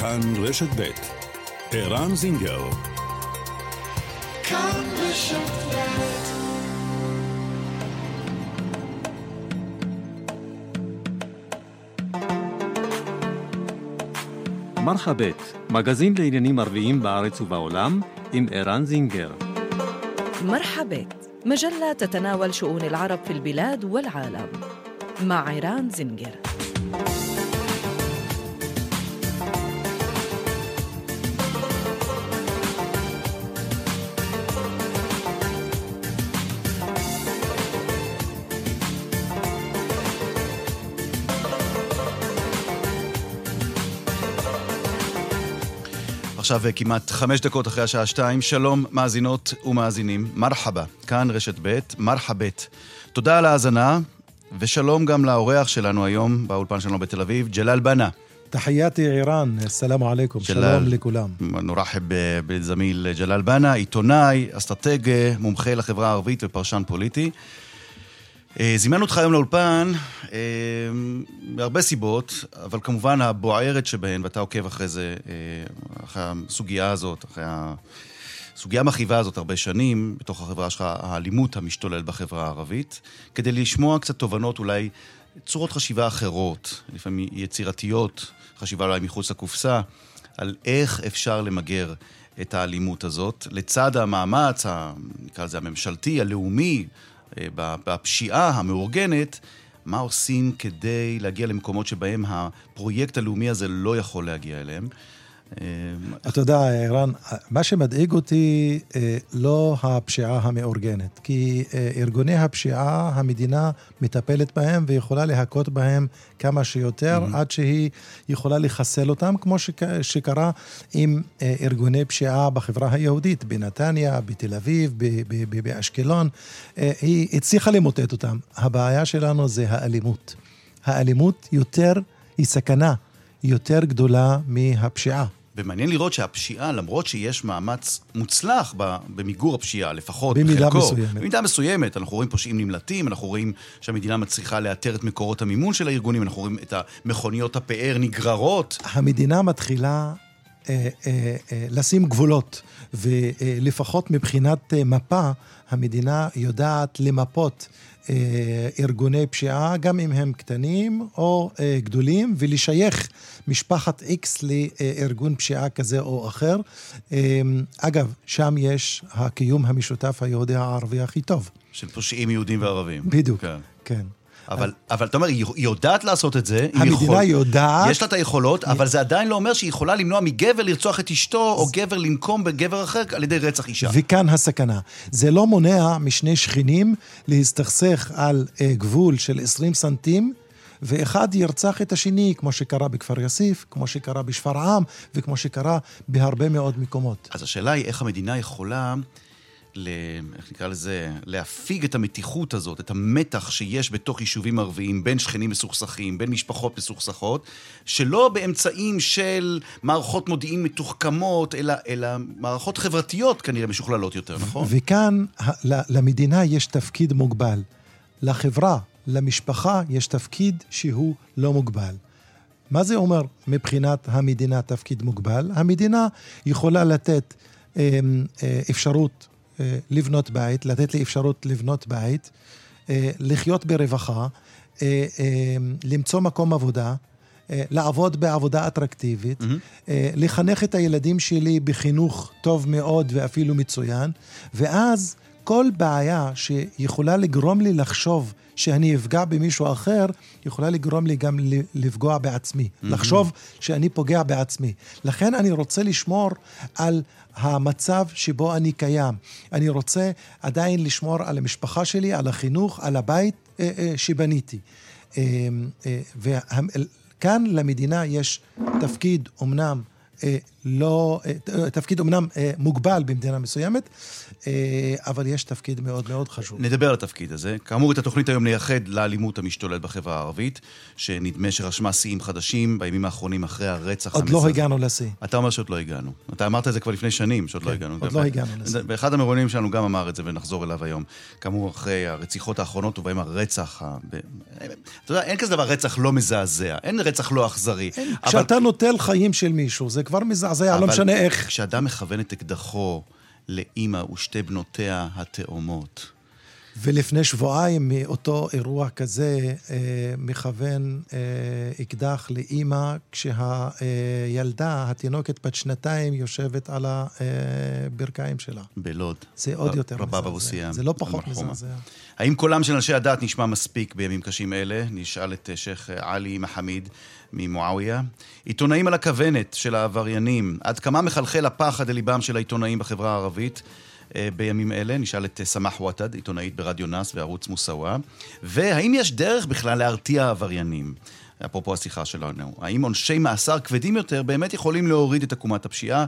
כאן רשת ב' ערן זינגר כאן רשת מרחבת, מגזין לעניינים ערביים בארץ ובעולם, עם ערן זינגר. مرحبت مجلة تتناول شؤون العرب في البلاد والعالم مع عيران زنجر עכשיו כמעט חמש דקות אחרי השעה שתיים, שלום מאזינות ומאזינים, מרחבה, כאן רשת ב', מרחבת. תודה על ההאזנה, ושלום גם לאורח שלנו היום באולפן שלנו בתל אביב, ג'לאל בנה. تحياتي ערן, سلام عليكم, שלום לכולם. نرحب بالزميل ג'לאל בנה, עיתונאי, אסטרטג, מומחה לחברה הערבית ופרשן פוליטי. אה, זימנו אותך היום לאולפן אה, מהרבה סיבות, אבל כמובן הבוערת שבהן, ואתה עוקב אחרי זה, אה, אחרי הסוגיה הזאת, אחרי הסוגיה המכאיבה הזאת הרבה שנים, בתוך החברה שלך, האלימות המשתולל בחברה הערבית, כדי לשמוע קצת תובנות, אולי צורות חשיבה אחרות, לפעמים יצירתיות, חשיבה אולי מחוץ לקופסה, על איך אפשר למגר את האלימות הזאת, לצד המאמץ, נקרא לזה הממשלתי, הלאומי, בפשיעה המאורגנת, מה עושים כדי להגיע למקומות שבהם הפרויקט הלאומי הזה לא יכול להגיע אליהם. אמ, אתה יודע, ערן, מה שמדאיג אותי אה, לא הפשיעה המאורגנת, כי אה, ארגוני הפשיעה, המדינה מטפלת בהם ויכולה להכות בהם כמה שיותר, mm-hmm. עד שהיא יכולה לחסל אותם, כמו שקרה עם אה, ארגוני פשיעה בחברה היהודית, בנתניה, בתל אביב, באשקלון. היא הצליחה למוטט אותם. הבעיה שלנו זה האלימות. האלימות יותר, היא סכנה יותר גדולה מהפשיעה. ומעניין לראות שהפשיעה, למרות שיש מאמץ מוצלח במיגור הפשיעה, לפחות במידה בחלקו, מסוימת. במידה מסוימת. אנחנו רואים פושעים נמלטים, אנחנו רואים שהמדינה מצליחה לאתר את מקורות המימון של הארגונים, אנחנו רואים את המכוניות הפאר נגררות. המדינה מתחילה אה, אה, אה, לשים גבולות, ולפחות מבחינת מפה, המדינה יודעת למפות ארגוני פשיעה, גם אם הם קטנים או אה, גדולים, ולשייך משפחת איקס לארגון פשיעה כזה או אחר. אה, אגב, שם יש הקיום המשותף היהודי הערבי הכי טוב. של פושעים יהודים וערבים. בדיוק, כן. כן. אבל, אבל אתה אומר, היא יודעת לעשות את זה. המדינה יכול, יודעת. יש לה את היכולות, אבל זה עדיין לא אומר שהיא יכולה למנוע מגבר לרצוח את אשתו, או גבר לנקום בגבר אחר על ידי רצח אישה. וכאן הסכנה. זה לא מונע משני שכנים להסתכסך על uh, גבול של 20 סנטים. ואחד ירצח את השני, כמו שקרה בכפר יאסיף, כמו שקרה בשפרעם, וכמו שקרה בהרבה מאוד מקומות. אז השאלה היא איך המדינה יכולה ל... איך נקרא לזה? להפיג את המתיחות הזאת, את המתח שיש בתוך יישובים ערביים, בין שכנים מסוכסכים, בין משפחות מסוכסכות, שלא באמצעים של מערכות מודיעין מתוחכמות, אלא, אלא מערכות חברתיות כנראה משוכללות יותר, נכון? וכאן למדינה יש תפקיד מוגבל. לחברה, למשפחה, יש תפקיד שהוא לא מוגבל. מה זה אומר מבחינת המדינה תפקיד מוגבל? המדינה יכולה לתת אה, אה, אפשרות לבנות בית, לתת לי אפשרות לבנות בית, אה, לחיות ברווחה, אה, למצוא מקום עבודה, לעבוד בעבודה אטרקטיבית, mm-hmm. לחנך את הילדים שלי בחינוך טוב מאוד ואפילו מצוין, ואז כל בעיה שיכולה לגרום לי לחשוב שאני אפגע במישהו אחר, יכולה לגרום לי גם לפגוע בעצמי. Mm-hmm. לחשוב שאני פוגע בעצמי. לכן אני רוצה לשמור על המצב שבו אני קיים. אני רוצה עדיין לשמור על המשפחה שלי, על החינוך, על הבית אה, אה, שבניתי. אה, וכאן למדינה יש תפקיד אומנם לא, אה, תפקיד אומנם אה, מוגבל במדינה מסוימת, אה, אבל יש תפקיד מאוד מאוד חשוב. נדבר על התפקיד הזה. כאמור, את התוכנית היום נייחד לאלימות המשתוללת בחברה הערבית, שנדמה שרשמה שיאים חדשים בימים האחרונים אחרי הרצח עוד לא הגענו לשיא. אתה אומר שעוד לא הגענו. אתה אמרת את זה כבר לפני שנים, שעוד לא כן, הגענו. עוד לא הגענו לשיא. באחד המרואיינים שלנו גם אמר את זה, ונחזור אליו היום. כאמור, אחרי הרציחות האחרונות, ובהם הרצח... אתה יודע, אין כזה דבר רצח לא מזעזע. אין רצח לא אכזרי. כשאתה נוטל חיים של מישהו, זה כבר מזעזע, לא משנה איך. כשאדם מכוון את אקדחו לאימא ושתי בנותיה התאומות, ולפני שבועיים מאותו אירוע כזה אה, מכוון אה, אקדח לאימא כשהילדה, התינוקת בת שנתיים, יושבת על הברכיים שלה. בלוד. זה עוד יותר מזעזע. רבב אבו סיאם. זה לא פחות מזעזע. האם קולם של אנשי הדת נשמע מספיק בימים קשים אלה? נשאל את שייח' עלי מחמיד ממועאוויה. עיתונאים על הכוונת של העבריינים. עד כמה מחלחל הפחד אל ליבם של העיתונאים בחברה הערבית? בימים אלה, נשאל את סמח וואטד, עיתונאית ברדיו נאס וערוץ מוסאווה, והאם יש דרך בכלל להרתיע עבריינים? אפרופו השיחה שלנו, האם עונשי מאסר כבדים יותר באמת יכולים להוריד את עקומת הפשיעה?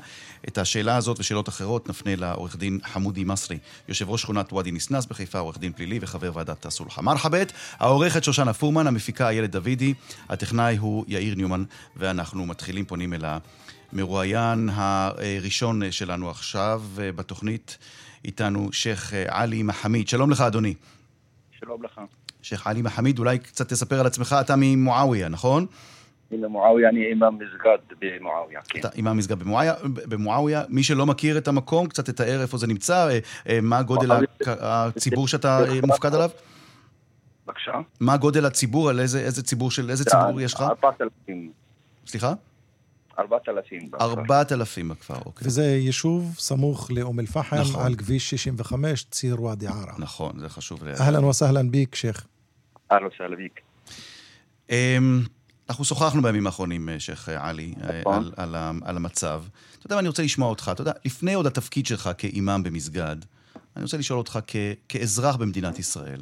את השאלה הזאת ושאלות אחרות נפנה לעורך דין חמודי מסרי, יושב ראש שכונת ואדי ניסנס בחיפה, עורך דין פלילי וחבר ועדת הסולחה. מרחבת, העורכת שושנה פורמן, המפיקה איילת דוידי, הטכנאי הוא יאיר ניומן, ואנחנו מתחילים, פונים אל המרואיין הראשון שלנו עכשיו בתוכנית. איתנו שייח' עלי מחמיד. שלום לך, אדוני. שלום לך. שייח' עלי מחמיד, אולי קצת תספר על עצמך, אתה ממועאוויה, נכון? אני ממועאוויה, אני אימאם מסגד במועאוויה, כן. אתה אימאם מסגד במועאוויה. מי שלא מכיר את המקום, קצת תתאר איפה זה נמצא, מה גודל הציבור שאתה מופקד עליו? בבקשה? מה גודל הציבור, על איזה ציבור של, איזה ציבור יש לך? 4,000. סליחה? ארבעת אלפים. ארבעת אלפים בכפר, אוקיי. וזה יישוב סמוך לאום אל-פחם, נכון. על כביש 65, ציר ואדי ערה. נכון, זה חשוב. אהלן וסהלן ביק, שייח'. אהלן וסהלן ביק. אנחנו שוחחנו בימים האחרונים, שייח' עלי, נכון. על, על, על המצב. אתה יודע מה, אני רוצה לשמוע אותך. אתה יודע, לפני עוד התפקיד שלך כאימאם במסגד, אני רוצה לשאול אותך כ, כאזרח במדינת ישראל,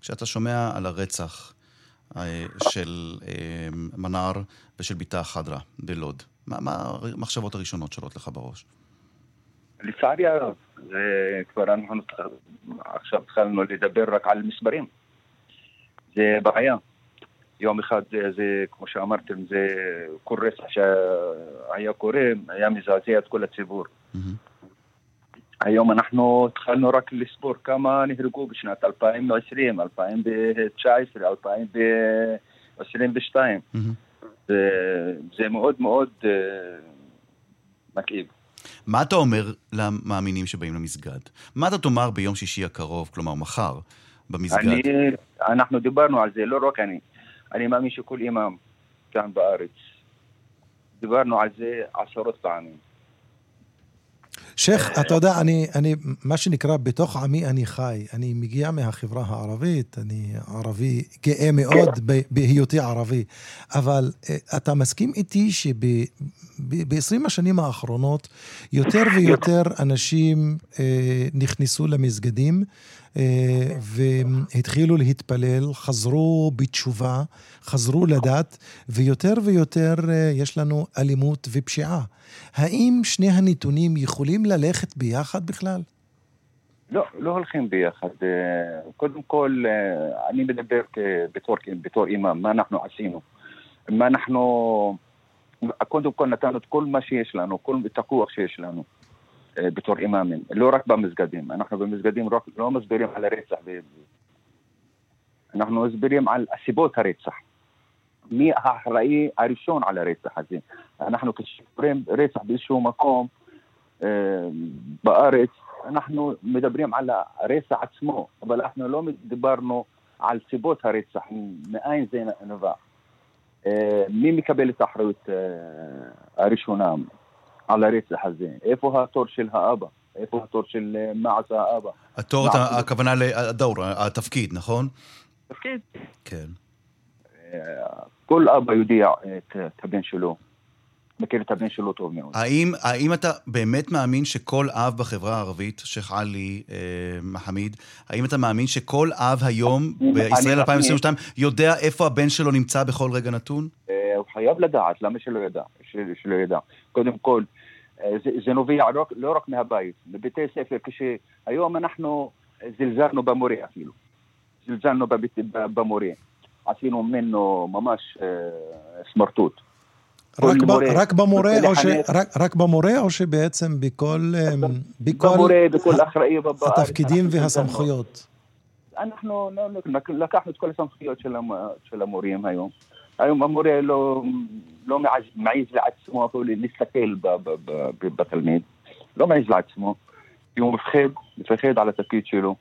כשאתה שומע על הרצח של מנאר ושל בתה חדרה בלוד, מה, מה המחשבות הראשונות שעולות לך בראש? לצערי הרב, זה כבר אנחנו עכשיו התחלנו לדבר רק על מספרים. זה בעיה. יום אחד זה, זה כמו שאמרתם, זה כל רצח שהיה קורה, היה מזעזע את כל הציבור. Mm-hmm. היום אנחנו התחלנו רק לספור כמה נהרגו בשנת 2020, 2019, 2022. Mm-hmm. זה, זה מאוד מאוד uh, מכאיב. מה אתה אומר למאמינים שבאים למסגד? מה אתה תאמר ביום שישי הקרוב, כלומר מחר, במסגד? אני, אנחנו דיברנו על זה, לא רק אני. אני מאמין שכל אימאם כאן בארץ, דיברנו על זה עשרות פעמים. שייח', אתה יודע, אני, אני, מה שנקרא, בתוך עמי אני חי. אני מגיע מהחברה הערבית, אני ערבי גאה מאוד בהיותי ערבי. אבל אתה מסכים איתי שב-20 השנים האחרונות, יותר ויותר אנשים נכנסו למסגדים והתחילו להתפלל, חזרו בתשובה, חזרו לדת, ויותר ויותר יש לנו אלימות ופשיעה. האם שני הנתונים יכולים ללכת ביחד בכלל? לא, לא הולכים ביחד. קודם כל, אני מדבר בתור, בתור אימא, מה אנחנו עשינו. מה אנחנו... קודם כל נתנו את כל מה שיש לנו, כל את הכוח שיש לנו. בתור אימאמים, לא רק במסגדים. אנחנו במסגדים לא מסבירים על הרצח, אנחנו מסבירים על סיבות הרצח. מי האחראי הראשון על הרצח הזה. אנחנו כשקוראים רצח באיזשהו מקום אה, בארץ, אנחנו מדברים על הרצח עצמו, אבל אנחנו לא דיברנו על סיבות הרצח, מאין זה נבע. אה, מי מקבל את האחריות אה, הראשונה על הרצח הזה? איפה התור של האבא? איפה התור של מה עשה האבא? התור, הכוונה לדור, התפקיד, נכון? תפקיד. כן. כל אבא יודע את, את הבן שלו, מכיר את הבן שלו טוב מאוד. האם, האם אתה באמת מאמין שכל אב בחברה הערבית, שייח' עלי אה, מחמיד, האם אתה מאמין שכל אב היום בישראל 2022 יודע איפה הבן שלו נמצא בכל רגע נתון? אה, חייב לדעת, למה שלא ידע? של, שלא ידע. קודם כל, אה, זה, זה נובע לא, רק מהבית, מבתי ספר, כשהיום אנחנו זלזלנו במורה אפילו. זלזלנו בבית, במורה. עשינו ממנו ממש אה, סמרטוט. רק, ב, רק במורה או ש... רק, רק במורה או שבעצם בכל... אה, בכל במורה, בכל אחראי בארץ. התפקידים והסמכויות. אנחנו לקחנו את כל הסמכויות של המורים היום. היום המורה לא, לא מעז לעצמו אפילו להסתכל בתלמיד, לא מעז לעצמו, כי הוא מפחד, מפחד על התפקיד שלו.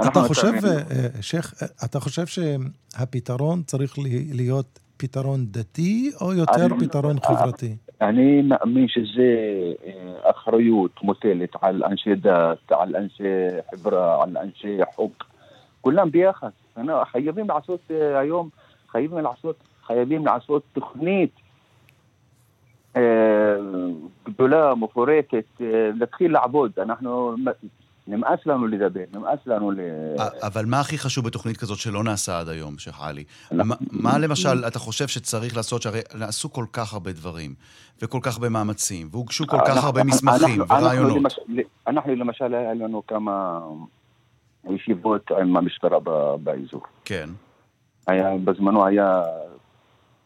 אתה חושב, אה, אה, שייח', אה, אתה חושב שהפתרון צריך להיות פתרון דתי או יותר אני, פתרון חברתי? אני מאמין שזה אחריות מוטלת על אנשי דת, על אנשי חברה, על אנשי חוק, כולם ביחד. חייבים לעשות היום, חייבים לעשות, חייבים לעשות תוכנית גדולה, מפורקת, להתחיל לעבוד. אנחנו נמאס לנו לדבר, נמאס לנו ל... אבל מה הכי חשוב בתוכנית כזאת שלא נעשה עד היום, שייח' עלי? מה למשל אתה חושב שצריך לעשות, שהרי נעשו כל כך הרבה דברים, וכל כך הרבה מאמצים, והוגשו כל כך הרבה מסמכים ורעיונות. אנחנו למשל, היה לנו כמה ישיבות עם המשטרה באזור. כן. היה, בזמנו היה,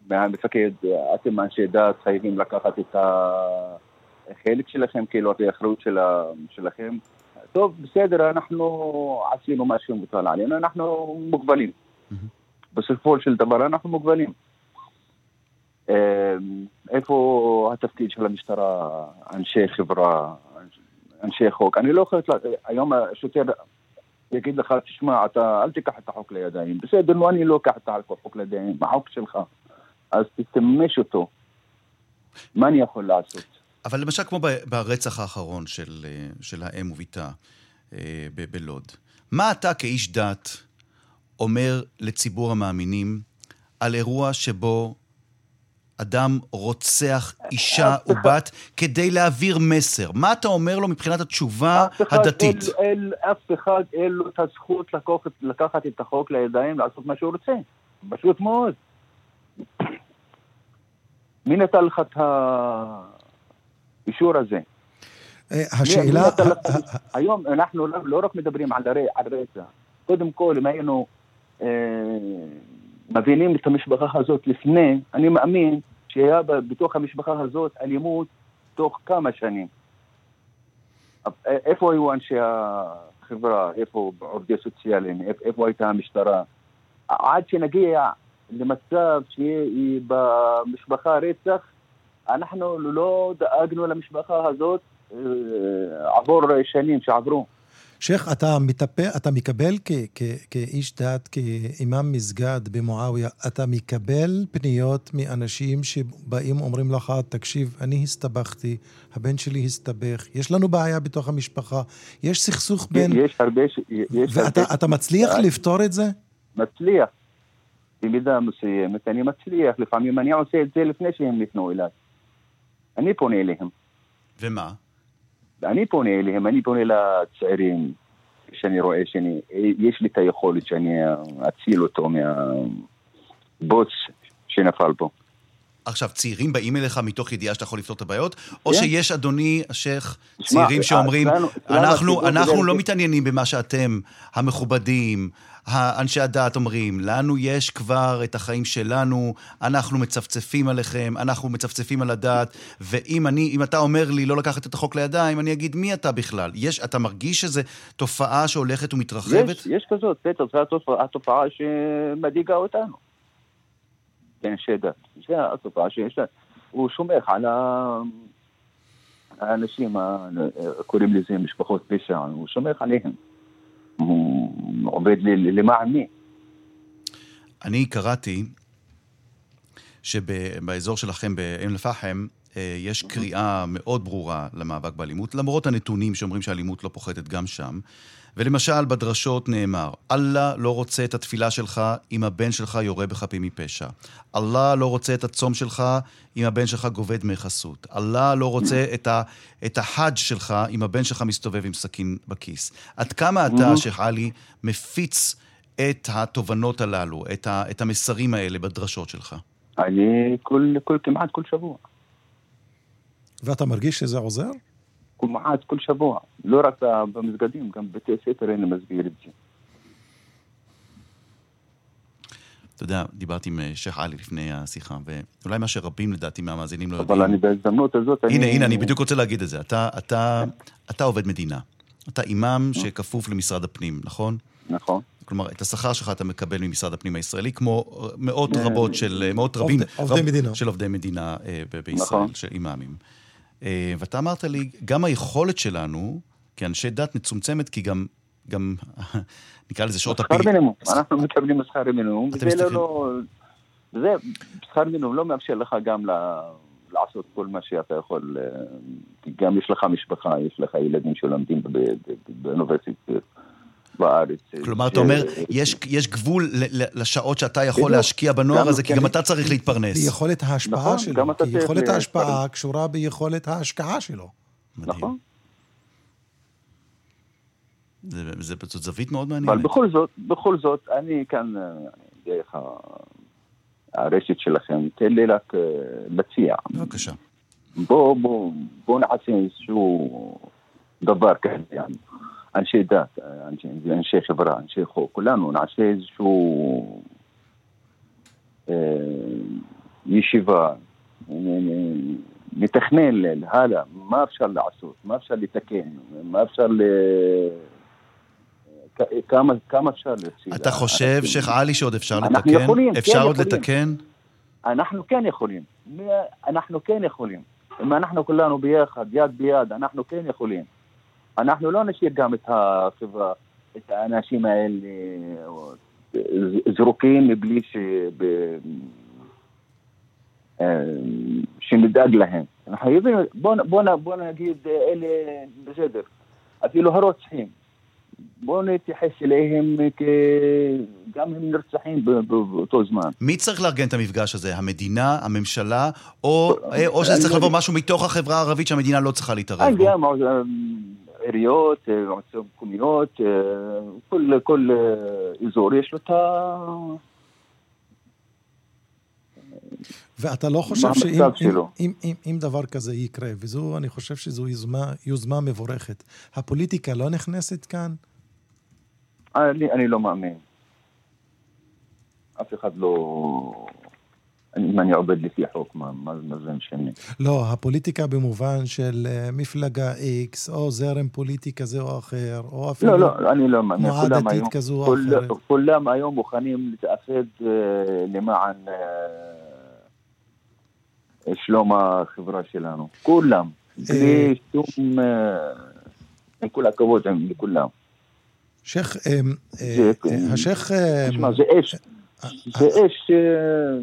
מהמפקד, אתם אנשי דת חייבים לקחת את החלק שלכם, כאילו, את האחריות שלכם. טוב, בסדר, אנחנו עשינו מה שמוטל עלינו, אנחנו מוגבלים. בסופו של דבר אנחנו מוגבלים. אמ, איפה התפקיד של המשטרה, אנשי חברה, אנשי חוק? אני לא יכול... היום השוטר יגיד לך, תשמע, אתה אל תיקח את החוק לידיים. בסדר, נו, אני לא אקח את החוק לידיים, החוק שלך. אז תתמש אותו. מה אני יכול לעשות? אבל למשל כמו ברצח האחרון של, אה, של האם וביתה אה, בלוד, מה אתה כאיש דת אומר לציבור המאמינים על אירוע שבו אדם רוצח אישה ובת כדי להעביר מסר? מה אתה אומר לו מבחינת התשובה הדתית? אף אחד אין לו את הזכות לקחת, את החוק לידיים, לעשות מה שהוא רוצה. פשוט מאוד. מי נתן לך את. האישור הזה. אה, השאלה... היום אנחנו לא, לא רק מדברים על רצח. קודם כל, אם היינו אה, מבינים את המשפחה הזאת לפני, אני מאמין שהיה בתוך המשפחה הזאת אלימות תוך כמה שנים. איפה היו אנשי החברה? איפה עובדי סוציאליים? איפה הייתה המשטרה? עד שנגיע למצב שיהיה במשפחה רצח, אנחנו לא דאגנו למשפחה הזאת אה, עבור שנים שעברו. שייח', אתה, מטפל, אתה מקבל כ, כ, כאיש דת, כאימאם מסגד במועאוויה, אתה מקבל פניות מאנשים שבאים אומרים לך, תקשיב, אני הסתבכתי, הבן שלי הסתבך, יש לנו בעיה בתוך המשפחה, יש סכסוך בין... יש הרבה... יש ואתה הרבה... מצליח לפתור את זה? מצליח. במידה מסוימת אני מצליח, לפעמים אני עושה את זה לפני שהם ניתנו אליי. אני פונה אליהם. ומה? אני פונה אליהם, אני פונה לצעירים, שאני רואה שיש לי את היכולת שאני אציל אותו מהבוץ שנפל פה. עכשיו, צעירים באים אליך מתוך ידיעה שאתה יכול לפתור את הבעיות? או כן. שיש, אדוני השייח, צעירים שאומרים, אנחנו, אנחנו לא מתעניינים במה שאתם, המכובדים, אנשי הדת אומרים, לנו יש כבר את החיים שלנו, אנחנו מצפצפים עליכם, אנחנו מצפצפים על הדת, ואם אני, אם אתה אומר לי לא לקחת את החוק לידיים, אני אגיד, מי אתה בכלל? יש, אתה מרגיש שזו תופעה שהולכת ומתרחבת? יש, יש כזאת, בטח, זו התופעה, התופעה שמדאיגה אותנו. כאנשי דת. זו התופעה שיש לה. הוא סומך על האנשים, קוראים לזה משפחות פשע, הוא סומך עליהם. הוא עובד למען מי? אני קראתי שבאזור שלכם באם אל-פחם יש קריאה מאוד ברורה למאבק באלימות, למרות הנתונים שאומרים שהאלימות לא פוחתת גם שם. ולמשל, בדרשות נאמר, אללה לא רוצה את התפילה שלך אם הבן שלך יורה בחפים מפשע. אללה לא רוצה את הצום שלך אם הבן שלך גובה דמי חסות. אללה לא רוצה את, ה, את החאג' שלך אם הבן שלך מסתובב עם סכין בכיס. עד כמה אתה, שייח' עלי, מפיץ את התובנות הללו, את, ה, את המסרים האלה בדרשות שלך? אני כל, כל, כמעט כל שבוע. ואתה מרגיש שזה עוזר? כמעט כל שבוע. לא רק במסגדים, גם בבתי ספר אני מסביר את זה. אתה יודע, דיברתי עם אה, שייח' עלי לפני השיחה, ואולי מה שרבים לדעתי מהמאזינים לא יודעים. אבל אני בהזדמנות הזאת, הנה, אני... הנה, אני בדיוק רוצה להגיד את זה. אתה, אתה, אתה עובד מדינה. אתה אימאם שכפוף למשרד הפנים, נכון? נכון. כלומר, את השכר שלך אתה מקבל ממשרד הפנים הישראלי, כמו מאות רבות של, מאות רבים... עובדי- עובדי רב- מדינה. של עובדי מדינה אה, ב- בישראל, נכון. של אימאמים. אה, ואתה אמרת לי, גם היכולת שלנו, כאנשי דת, מצומצמת, כי גם, גם, נקרא לזה שעות שכר הפעילות. מינימום, אנחנו מקבלים שכר מינימום, אתם וזה לא, מסתכלים- לא... זה, שכר מינימום לא מאפשר לך גם ל... לעשות כל מה שאתה יכול, אה, כי גם יש לך משפחה, יש לך ילדים שלומדים באוניברסיטה בארץ. אה, כלומר, ש... אתה אומר, אה, יש, יש גבול לשעות שאתה יכול להשקיע בנוער גם, הזה, כי כן. גם אתה צריך להתפרנס. ביכולת ההשפעה נכון, שלו, כי יכולת אה, ההשפעה קשורה ביכולת ההשקעה שלו. מדהים. נכון. זה, זה זווית מאוד מעניינת. אבל בכל זאת, בכל זאת, אני כאן, דרך הרשת שלכם, תן לי רק להציע. בבקשה. בואו בוא, בוא נעשה איזשהו דבר כזה. אנשי דת, אנשי, אנשי חברה, אנשי חוק, כולנו נעשה איזשהו אה, ישיבה, נ- נתכנן הלאה, מה אפשר לעשות, מה אפשר לתקן, מה אפשר ל... כמה, כמה אפשר להציל. אתה חושב, שייח' עלי, שעוד אפשר אנחנו לתקן? יכולים, כן אפשר עוד יכולים. לתקן? אנחנו כן יכולים. אנחנו כן יכולים. אם אנחנו כולנו ביחד, יד ביד, אנחנו כן יכולים. אנחנו לא נשאיר גם את החברה, את האנשים האלה ז- זרוקים מבלי ש... אה, שנדאג להם. אנחנו חייבים, בוא, בוא, בוא נגיד, אה, אלה בסדר. אפילו הרוצחים. בואו נתייחס אליהם כגם הם נרצחים באותו זמן. מי צריך לארגן את המפגש הזה? המדינה, הממשלה, או, אה, או שזה צריך לא לבוא. משהו מתוך החברה הערבית שהמדינה לא צריכה להתערב מועצ- עיריות, אה, מועצות מקומיות, אה, כל, כל אה, אזור יש לו את ה... ואתה לא חושב שאם? אם, אם, אם דבר כזה יקרה, וזו, אני חושב שזו יוזמה, יוזמה מבורכת, הפוליטיקה לא נכנסת כאן? אני, אני לא מאמין. אף אחד לא... אם אני עובד לפי חוק, מה, מה, מה זה משנה? לא, הפוליטיקה במובן של אה, מפלגה X, או זרם פוליטי כזה או אחר, או אפילו... לא, לא, אני לא מאמין. תנועה דתית כזו או כל- אחרת. כולם היום מוכנים להתאחד אה, למען אה, שלום החברה שלנו. כולם. בלי שום... אה, עם כל הכבוד עם- לכולם. שייח', אה, אה, אה, השייח'... אה, תשמע, זה אש. זה אש אה,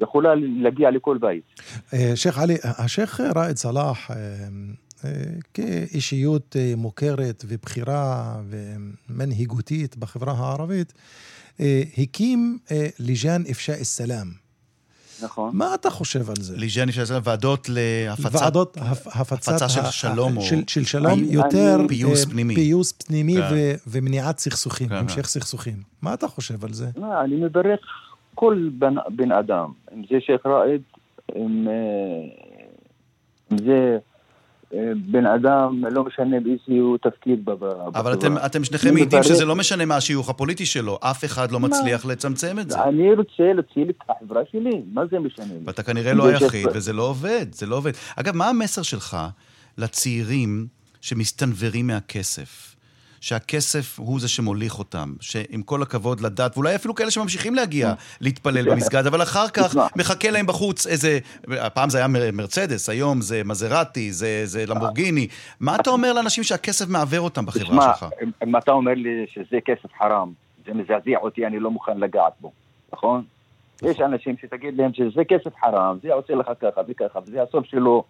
יכולה להגיע לכל בית. אה, שייח' עלי, השייח' ראאד סלאח, אה, אה, כאישיות מוכרת ובכירה ומנהיגותית בחברה הערבית, הקים ליג'אן אפשאء א-סלאם. נכון. מה אתה חושב על זה? ליג'ני של ועדות להפצת... ועדות הפ- הפצת הפצה של שלום או- של, של שלום אני- יותר פיוס פנימי. פיוס פנימי כן. ו- ומניעת סכסוכים, כן, המשך כן. סכסוכים. מה אתה חושב על זה? אני מברך כל בן, בן אדם, אם זה שייח' ראאד, אם, אה, אם זה אה, בן אדם, לא משנה באיזה הוא תפקיד ב- ב- אבל. אתם, אתם שניכם מעידים שזה לא משנה מה השיוך הפוליטי שלו, אף אחד לא מצליח לצמצם את זה. אני רוצה להציל את החברה שלי, מה זה משנה? ואתה כנראה לא היחיד, שייח'- וזה לא עובד, זה לא עובד. אגב, מה המסר שלך לצעירים שמסתנוורים מהכסף? שהכסף הוא זה שמוליך אותם, שעם כל הכבוד לדת, ואולי אפילו כאלה שממשיכים להגיע להתפלל במסגד, אבל אחר כך. מחכה להם בחוץ איזה, הפעם זה היה מר- מרצדס, היום זה מזרטי, זה, זה למבורגיני. מה אתה אומר לאנשים שהכסף מעוור אותם בחברה שלך? אם- אתה אומר לי שזה כסף חרם, זה מזעזע אותי, אני לא מוכן לגעת בו, נכון? יש אנשים שתגיד להם שזה כסף חרם, זה עושה לך ככה וככה, וזה הסוף שלו,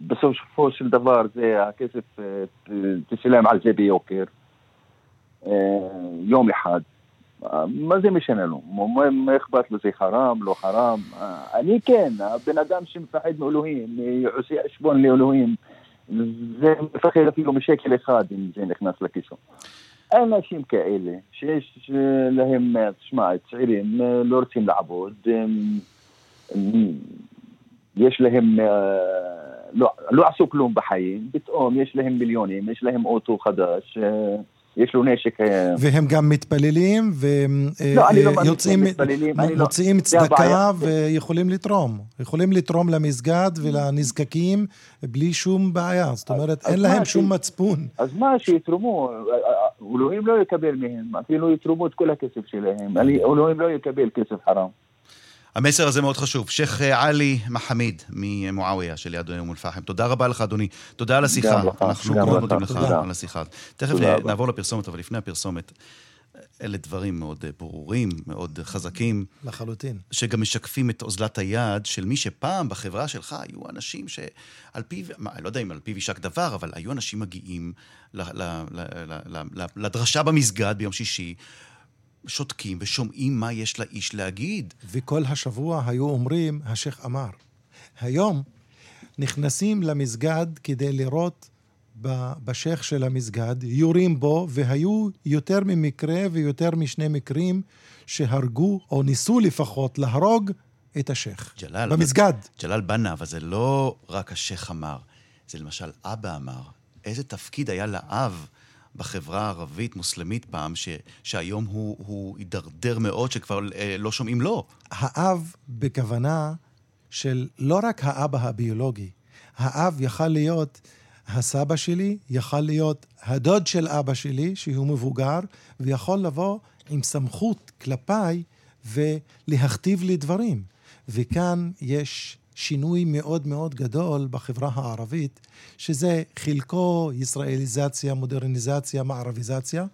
בסופו של דבר זה הכסף, אה, ת- תשלם על זה ביוקר, אה, יום אחד. אה, מה זה משנה לו? מה- אכפת לו, זה חרם, לא חרם? אה, אני כן, הבן אדם שמפחד מאלוהים, אה, עושה חשבון לאלוהים, זה מפחד אפילו משקל אחד אם זה נכנס לכיסו. אנשים כאלה שיש להם, תשמע, צעירים לא רוצים לעבוד, יש להם, אה, לא, לא עשו כלום בחיים, פתאום יש להם מיליונים, יש להם אוטו חדש, אה, יש לו נשק. אה, והם גם מתפללים לא, לא ויוצאים, מתפללים, אני לא- זה הבעיה. צדקה ויכולים לתרום. יכולים לתרום למסגד ולנזקקים בלי שום בעיה. זאת אומרת, אין להם ש- שום מצפון. אז מה, שיתרמו, אלוהים לא יקבל מהם, אפילו יתרמו את כל הכסף שלהם, אלוהים לא יקבל כסף חרם. המסר הזה מאוד חשוב. שייח' עלי מחמיד ממועאוויה שליד אום אל-פחם. תודה רבה לך, אדוני. תודה על השיחה. גם לך, אנחנו גם מאוד. מודים לך תודה. על השיחה. תכף תודה נ- רבה. נעבור לפרסומת, אבל לפני הפרסומת, אלה דברים מאוד ברורים, מאוד חזקים. לחלוטין. שגם משקפים את אוזלת היד של מי שפעם בחברה שלך היו אנשים שעל פיו, אני לא יודע אם על פיו יישק דבר, אבל היו אנשים מגיעים ל, ל, ל, ל, ל, ל, לדרשה במסגד ביום שישי, שותקים ושומעים מה יש לאיש להגיד. וכל השבוע היו אומרים, השייח' אמר. היום נכנסים למסגד כדי לראות בשייח' של המסגד, יורים בו, והיו יותר ממקרה ויותר משני מקרים שהרגו, או ניסו לפחות להרוג את השייח'. ג'לאל, במסגד. ג'לאל בנה, אבל זה לא רק השייח' אמר, זה למשל אבא אמר. איזה תפקיד היה לאב בחברה הערבית-מוסלמית פעם, ש, שהיום הוא, הוא הידרדר מאוד, שכבר אה, לא שומעים לו. האב בכוונה של לא רק האבא הביולוגי, האב יכל להיות הסבא שלי, יכל להיות הדוד של אבא שלי, שהוא מבוגר, ויכול לבוא עם סמכות כלפיי ולהכתיב לי דברים. וכאן יש שינוי מאוד מאוד גדול בחברה הערבית, שזה חלקו ישראליזציה, מודרניזציה, מערביזציה,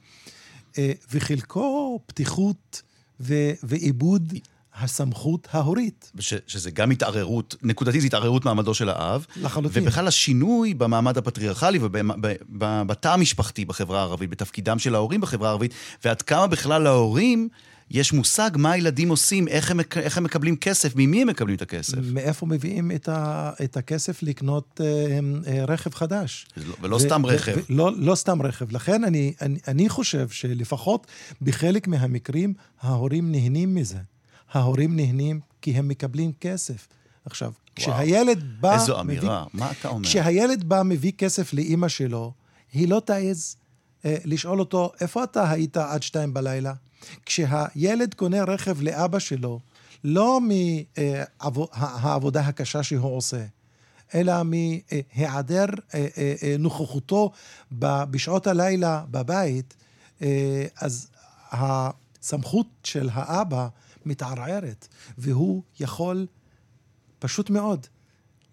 אה, וחלקו פתיחות ו- ועיבוד הסמכות ההורית. ש, שזה גם התערערות, נקודתית זה התערערות מעמדו של האב. לחלוטין. ובכלל השינוי במעמד הפטריארכלי ובתא המשפחתי בחברה הערבית, בתפקידם של ההורים בחברה הערבית, ועד כמה בכלל להורים יש מושג מה הילדים עושים, איך הם, איך הם מקבלים כסף, ממי הם מקבלים את הכסף. מאיפה מביאים את, ה- את הכסף לקנות אה, אה, רכב חדש? ולא- ולא סתם רכב. לא, לא סתם רכב. לכן אני, אני, אני חושב שלפחות בחלק מהמקרים ההורים נהנים מזה. ההורים נהנים כי הם מקבלים כסף. עכשיו, כשהילד בא... איזו מביא- אמירה, מה אתה אומר? כשהילד בא מביא כסף לאימא שלו, היא לא תעז אה, לשאול אותו, איפה אתה היית עד שתיים בלילה? כשהילד קונה רכב לאבא שלו, לא מהעבודה הקשה שהוא עושה, אלא מהיעדר אה, אה, אה, נוכחותו בשעות הלילה בבית, אז הסמכות של האבא מתערערת, והוא יכול פשוט מאוד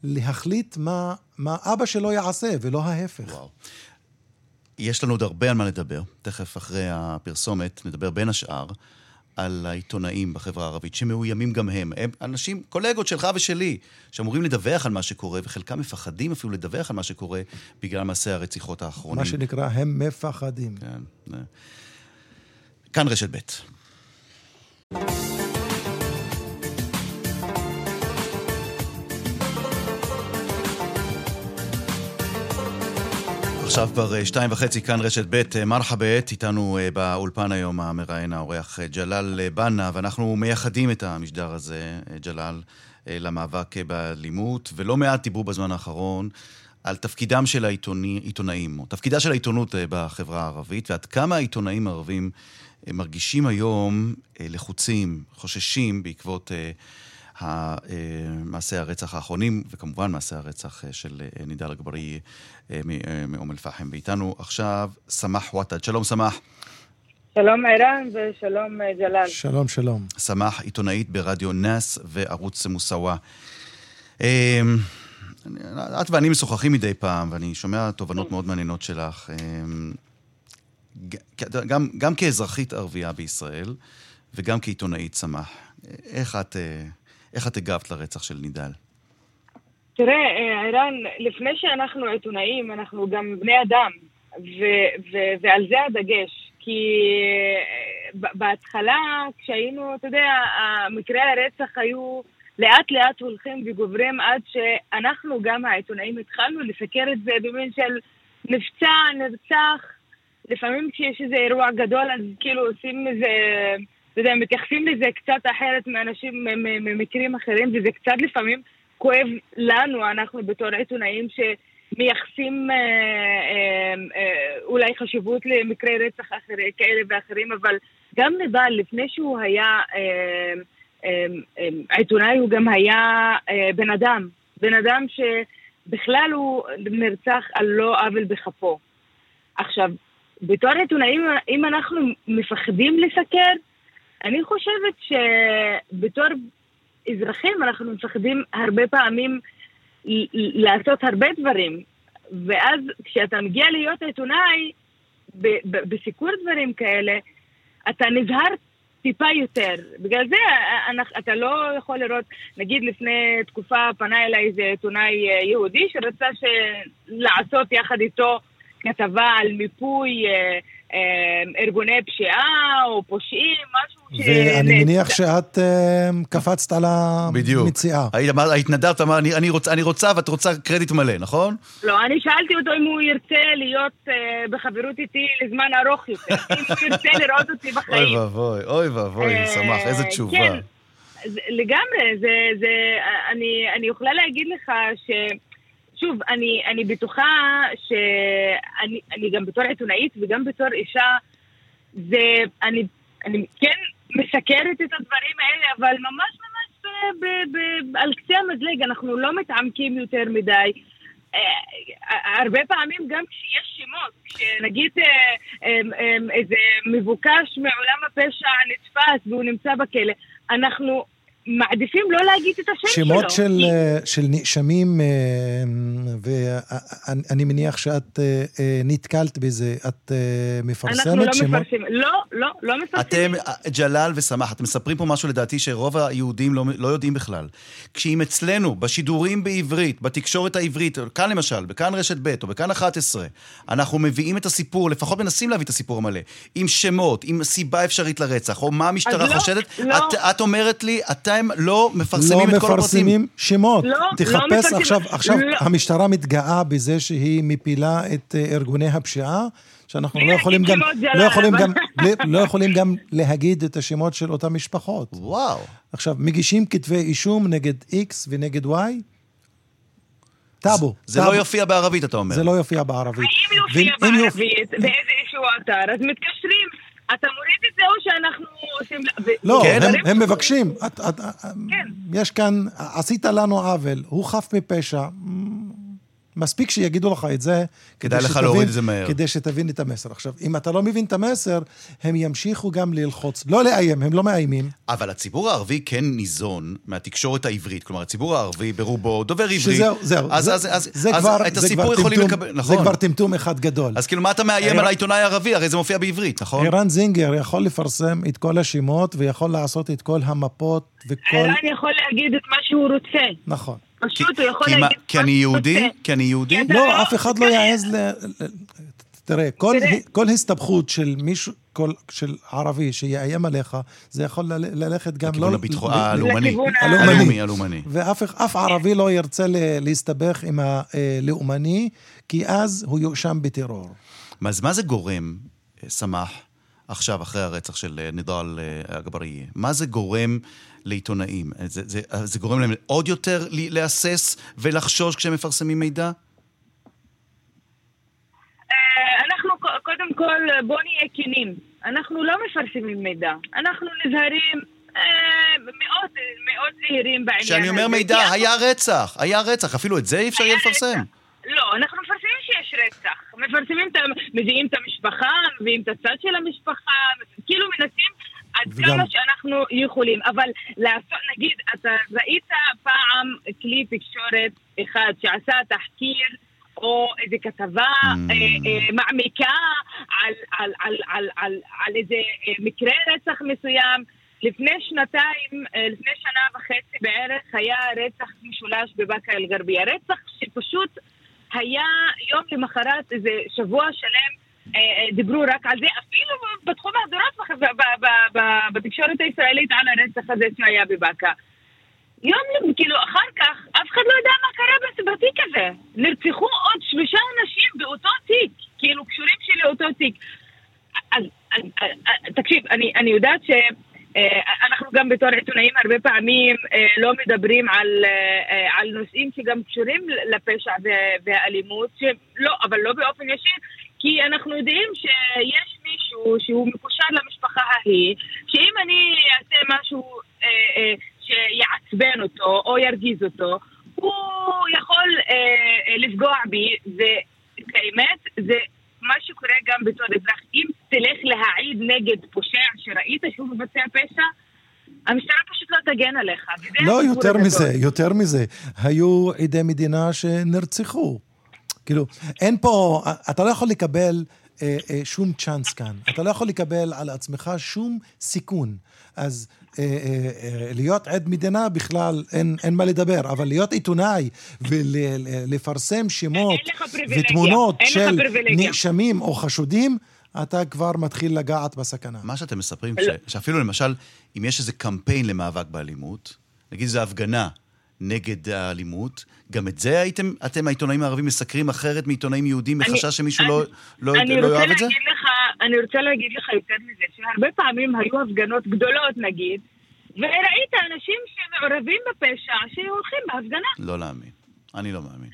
להחליט מה, מה אבא שלו יעשה, ולא ההפך. וואו. יש לנו עוד הרבה על מה לדבר. תכף אחרי הפרסומת נדבר בין השאר על העיתונאים בחברה הערבית, שמאוימים גם הם. הם אנשים, קולגות שלך ושלי, שאמורים לדווח על מה שקורה, וחלקם מפחדים אפילו לדווח על מה שקורה בגלל מעשי הרציחות האחרונים. מה שנקרא, הם מפחדים. כן. זה- כאן רשת ב'. עכשיו כבר אה, שתיים וחצי, כאן רשת ב', אה, מרחבת, איתנו אה, באולפן היום המראיין, האורח ג'לאל בנה, ואנחנו מייחדים את המשדר הזה, ג'לאל, למאבק באלימות, ולא מעט דיברו בזמן האחרון על תפקידם של העיתונאים, או תפקידה של העיתונות בחברה הערבית, ועד כמה העיתונאים הערבים מרגישים היום לחוצים, חוששים בעקבות מעשי הרצח האחרונים, וכמובן מעשי הרצח אה, של אה, נידאל אגברי אה, אה, מאום אל-פחם. ואיתנו עכשיו סמח וואטד. שלום סמח. שלום ערן ושלום אה, ג'לאל. שלום, שלום. סמח, עיתונאית ברדיו נאס וערוץ מוסאווה. אה, את ואני משוחחים מדי פעם, ואני שומע תובנות מאוד מעניינות שלך. אה, גם, גם כאזרחית ערבייה בישראל, וגם כעיתונאית סמח. איך את, אה, איך את הגבת לרצח של נידאל? תראה, אה, ערן, לפני שאנחנו עיתונאים, אנחנו גם בני אדם, ו- ו- ועל זה הדגש. כי אה, בהתחלה, כשהיינו, אתה יודע, מקרי הרצח היו לאט לאט הולכים וגוברים עד שאנחנו, גם העיתונאים, התחלנו לסקר את זה במין של נפצע, נרצח. לפעמים כשיש איזה אירוע גדול, אז כאילו עושים איזה, אתה יודע, מתייחסים לזה קצת אחרת מאנשים, ממקרים אחרים, וזה קצת לפעמים כואב לנו, אנחנו בתור עיתונאים שמייחסים אה, אה, אה, אולי חשיבות למקרי רצח אחרי, כאלה ואחרים, אבל גם נדל, לפני שהוא היה אה, אה, אה, עיתונאי, הוא גם היה אה, בן אדם. בן אדם שבכלל הוא נרצח על לא עוול בכפו. עכשיו, בתור עיתונאים, אם אנחנו מפחדים לסקר, אני חושבת שבתור אזרחים אנחנו מפחדים הרבה פעמים לעשות הרבה דברים. ואז כשאתה מגיע להיות עיתונאי, בסיקור דברים כאלה, אתה נזהר טיפה יותר. בגלל זה אתה לא יכול לראות, נגיד לפני תקופה פנה אליי איזה עיתונאי אה, יהודי שרצה לעשות יחד איתו כתבה על מיפוי אה, ארגוני פשיעה או פושעים, משהו ש... ואני מניח שאת אה, קפצת על המציאה. בדיוק. התנדבת, אמרת, אני, רוצה, אני רוצה ואת רוצה קרדיט מלא, נכון? לא, אני שאלתי אותו אם הוא ירצה להיות בחברות איתי לזמן ארוך יותר. אם הוא ירצה לראות אותי בחיים. אוי ואבוי, אוי ואבוי, שמח, איזה תשובה. כן, לגמרי, זה, זה, אני, אני יכולה להגיד לך ש... שוב, אני, אני בטוחה שאני גם בתור עיתונאית וגם בתור אישה, זה, אני, אני כן מסקרת את הדברים האלה, אבל ממש ממש ב, ב, ב, על קצה המזלג, אנחנו לא מתעמקים יותר מדי. אה, הרבה פעמים גם כשיש שמות, כשנגיד אה, איזה מבוקש מעולם הפשע נתפס והוא נמצא בכלא, אנחנו מעדיפים לא להגיד את השם שמות שלו. שמות של, אה, של נאשמים, אה, ואני מניח שאת אה, נתקלת בזה, את מפרסמת אנחנו לא שמות? מפרסמים, לא, לא, לא מפרסמים. אתם, ג'לאל וסמח, אתם מספרים פה משהו לדעתי שרוב היהודים לא, לא יודעים בכלל. כשאם אצלנו, בשידורים בעברית, בתקשורת העברית, כאן למשל, בכאן רשת ב' או בכאן 11, אנחנו מביאים את הסיפור, לפחות מנסים להביא את הסיפור המלא, עם שמות, עם סיבה אפשרית לרצח, או מה המשטרה לא, חושדת, לא. את, את אומרת לי, אתה אתם לא מפרסמים לא את כל הפרטים. לא מפרסמים שמות. לא, תחפש לא מפרסמים. עכשיו, עכשיו לא. המשטרה מתגאה בזה שהיא מפילה את אה, ארגוני הפשיעה, שאנחנו לא יכולים גם, לא יכולים גם, לא יכולים גם להגיד את השמות של אותן משפחות. וואו. עכשיו, מגישים כתבי אישום נגד X ונגד Y? טאבו. זה טאבו. לא יופיע בערבית, אתה אומר. זה לא יופיע בערבית. אם יופיע בערבית, באיזה איזשהו אתר, אז מתקשרים, אתה מוריד את זה או שאנחנו עושים... לא, כן. הם, הם מבקשים. כן. יש כאן, עשית לנו עוול, הוא חף מפשע. מספיק שיגידו לך את זה. כדאי כדי לך שתבין- להוריד את זה מהר. כדי שתבין את המסר. עכשיו, אם אתה לא מבין את המסר, הם ימשיכו גם ללחוץ. לא לאיים, הם לא מאיימים. אבל הציבור הערבי כן ניזון מהתקשורת העברית. כלומר, הציבור הערבי ברובו דובר עברית. שזהו, זהו. אז, זה, אז, אז, זה אז כבר, את זה הסיפור כבר יכולים טמטום, לקבל, זה נכון. כבר טמטום אחד גדול. אז כאילו, מה אתה מאיים על העיתונאי הערבי? הרי זה מופיע בעברית, נכון? ערן זינגר יכול לפרסם את כל השמות ויכול לעשות את כל המפות וכל... ערן יכול להגיד את מה שהוא רוצה. נכון. פשוט הוא יכול כי, להגיד מה, כי אני יהודי? כי אני יהודי? כן. לא, אף אחד לא יעז ל... תראה, כל, הסתבכות של מישהו, כל, של ערבי שיאיים עליך, זה יכול ל- ללכת גם לכיוון לא... הביטחון, הלאומני. לכיוון ה- הלאומני. הלאומי, הלאומני. ואף אף ערבי לא ירצה ל- להסתבך עם הלאומני, כי אז הוא יואשם בטרור. אז מה זה גורם, אה, סמח, עכשיו, אחרי הרצח של אה, נידאל אה, אגברייה? מה זה גורם לעיתונאים? זה, זה, זה גורם להם עוד יותר להסס ולחשוש כשהם מפרסמים מידע? אה, קודם כל, בואו נהיה כנים. אנחנו לא מפרסמים מידע. אנחנו נזהרים אה, מאוד מאוד זהירים בעניין הזה. כשאני אומר מידע, כי היה רצח, היה רצח, אפילו את זה אי אפשר יהיה היה לפרסם. לא, אנחנו מפרסמים שיש רצח. מפרסמים את. מביאים את המשפחה, מביאים את הצד של המשפחה, כאילו מנסים עד וגם- כמה שאנחנו יכולים. אבל לעשות, נגיד, אתה ראית פעם כלי תקשורת אחד שעשה תחקיר או איזה כתבה Mm. אה, אה, מעמיקה על, על, על, על, על, על איזה אה, מקרה רצח מסוים. לפני שנתיים, אה, לפני שנה וחצי בערך, היה רצח משולש בבאקה אל-גרבייה. רצח שפשוט היה יום למחרת, איזה שבוע שלם, אה, אה, דיברו רק על זה, אפילו בתחום ההדורות בתקשורת הישראלית על הרצח הזה שהיה בבאקה. יום, כאילו, אחר כך, אף אחד לא יודע מה קרה בתיק הזה. נרצחו עוד שלושה אנשים באותו תיק, כאילו, קשורים שלי לאותו תיק. אז, אז, אז, תקשיב, אני, אני יודעת אה, אנחנו גם בתור עיתונאים הרבה פעמים אה, לא מדברים על, אה, על נושאים שגם קשורים לפשע והאלימות, שלא, אבל לא באופן ישיר, כי אנחנו יודעים שיש מישהו שהוא מקושר למשפחה ההיא, שאם אני אעשה משהו שיעצבן אותו או ירגיז אותו, הוא יכול לפגוע בי, ובאמת זה מה שקורה גם בתור אזרח, אם תלך להעיד נגד פושע שראית שהוא מבצע פשע, המשטרה פשוט לא תגן עליך. לא, יותר מזה, יותר מזה. היו עדי מדינה שנרצחו. כאילו, אין פה, אתה לא יכול לקבל אה, אה, שום צ'אנס כאן. אתה לא יכול לקבל על עצמך שום סיכון. אז אה, אה, אה, להיות עד מדינה בכלל אין, אין מה לדבר, אבל להיות עיתונאי ולפרסם שמות ותמונות של נאשמים או חשודים, אתה כבר מתחיל לגעת בסכנה. מה שאתם מספרים, ש... שאפילו למשל, אם יש איזה קמפיין למאבק באלימות, נגיד איזו הפגנה נגד האלימות, גם את זה הייתם, אתם העיתונאים הערבים מסקרים אחרת מעיתונאים יהודים מחשש שמישהו לא, לא, לא יאהב את זה? לך, אני רוצה להגיד לך יותר מזה, שהרבה פעמים היו הפגנות גדולות נגיד, וראית אנשים שמעורבים בפשע שהולכים בהפגנה. לא להאמין. אני לא מאמין.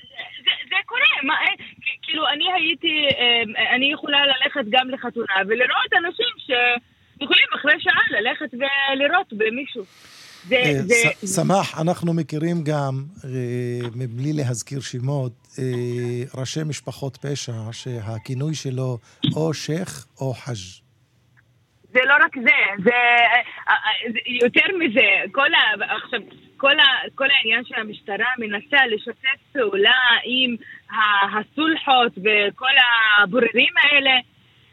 זה, זה קורה, מה, אה, כאילו אני הייתי, אה, אני יכולה ללכת גם לחתונה ולראות אנשים שיכולים אחרי שעה ללכת ולירות במישהו. אה, סמח, אנחנו מכירים גם, מבלי להזכיר שמות, ראשי משפחות פשע שהכינוי שלו או שייח' או חאג'. זה לא רק זה, זה, זה יותר מזה, כל, ה, עכשיו, כל, ה, כל העניין של המשטרה מנסה לשתף פעולה עם הסולחות וכל הבוררים האלה.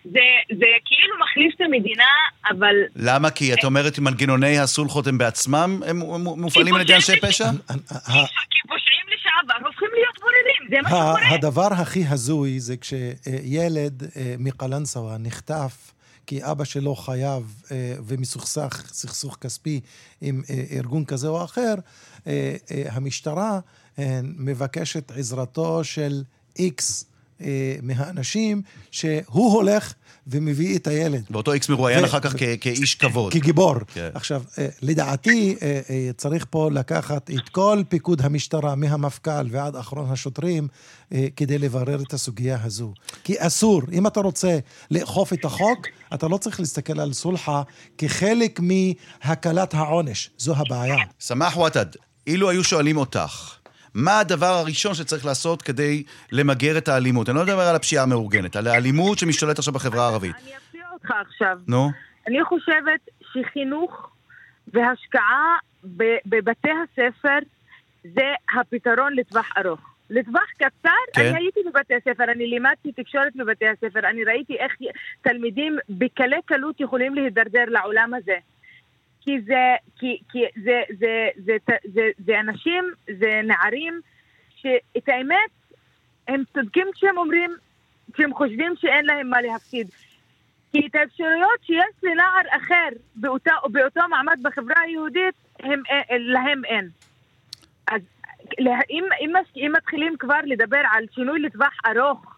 זה, זה כאילו מחליף את המדינה, אבל... למה? כי את אומרת מנגנוני הסולחות הם בעצמם הם מופעלים על ידי אנשי פשע? כי פושעים לשעבר הופכים להיות בוררים, זה מה שקורה. הדבר הכי הזוי זה כשילד אה, מקלנסווה נחטף כי אבא שלו חייב אה, ומסוכסך, סכסוך כספי עם אה, ארגון כזה או אחר, אה, המשטרה מבקשת עזרתו של איקס מהאנשים שהוא הולך ומביא את הילד. ואותו איקס מרואיין אחר כך כאיש כבוד. כגיבור. כן. עכשיו, אה, לדעתי, אה, אה, צריך פה לקחת את כל פיקוד המשטרה, מהמפכ"ל ועד אחרון השוטרים, כדי לברר את הסוגיה הזו. כי אסור, אם אתה רוצה לאכוף את החוק, אתה לא צריך להסתכל על סולחה כחלק מהקלת העונש. זו הבעיה. סמח וואטד, אילו היו שואלים אותך, מה הדבר הראשון שצריך לעשות כדי למגר את האלימות? אני לא מדבר על הפשיעה המאורגנת, על האלימות שמשתולטת עכשיו בחברה הערבית. אני אפתיע אותך עכשיו. נו? אני חושבת שחינוך והשקעה בבתי הספר זה הפתרון לטווח ארוך. לטווח קצר, כן. אני הייתי בבתי הספר, אני לימדתי תקשורת בבתי הספר, אני ראיתי איך תלמידים בקלי קלות יכולים להידרדר לעולם הזה. כי זה, כי, כי זה, זה, זה, זה, זה, זה אנשים, זה נערים, שאת האמת, הם צודקים כשהם אומרים, כשהם חושבים שאין להם מה להפסיד. כי את האפשרויות שיש לנער אחר באותה, באותו מעמד בחברה היהודית, הם, אה, להם אין. אז אם, אם, אם מתחילים כבר לדבר על שינוי לטווח ארוך,